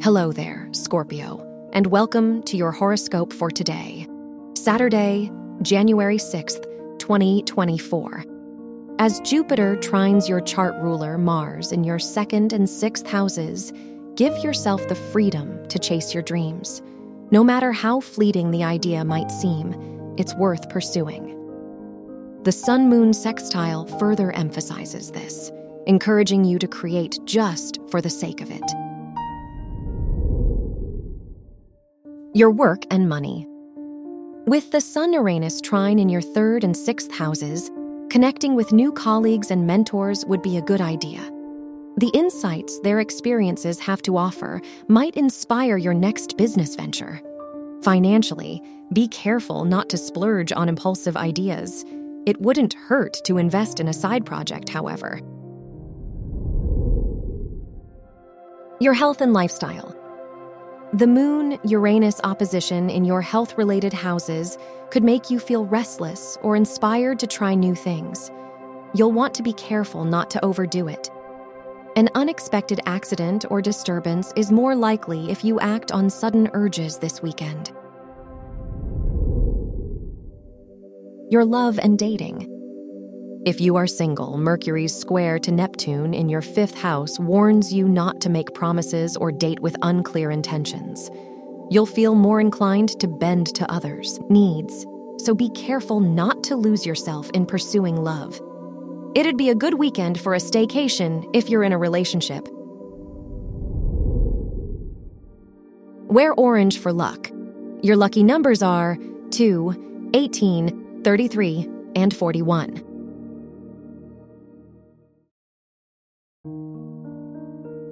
Hello there, Scorpio, and welcome to your horoscope for today, Saturday, January 6th, 2024. As Jupiter trines your chart ruler, Mars, in your second and sixth houses, give yourself the freedom to chase your dreams. No matter how fleeting the idea might seem, it's worth pursuing. The Sun Moon sextile further emphasizes this, encouraging you to create just for the sake of it. Your work and money. With the Sun Uranus trine in your third and sixth houses, connecting with new colleagues and mentors would be a good idea. The insights their experiences have to offer might inspire your next business venture. Financially, be careful not to splurge on impulsive ideas. It wouldn't hurt to invest in a side project, however. Your health and lifestyle. The Moon Uranus opposition in your health related houses could make you feel restless or inspired to try new things. You'll want to be careful not to overdo it. An unexpected accident or disturbance is more likely if you act on sudden urges this weekend. Your love and dating. If you are single, Mercury's square to Neptune in your fifth house warns you not to make promises or date with unclear intentions. You'll feel more inclined to bend to others' needs, so be careful not to lose yourself in pursuing love. It'd be a good weekend for a staycation if you're in a relationship. Wear orange for luck. Your lucky numbers are 2, 18, 33, and 41.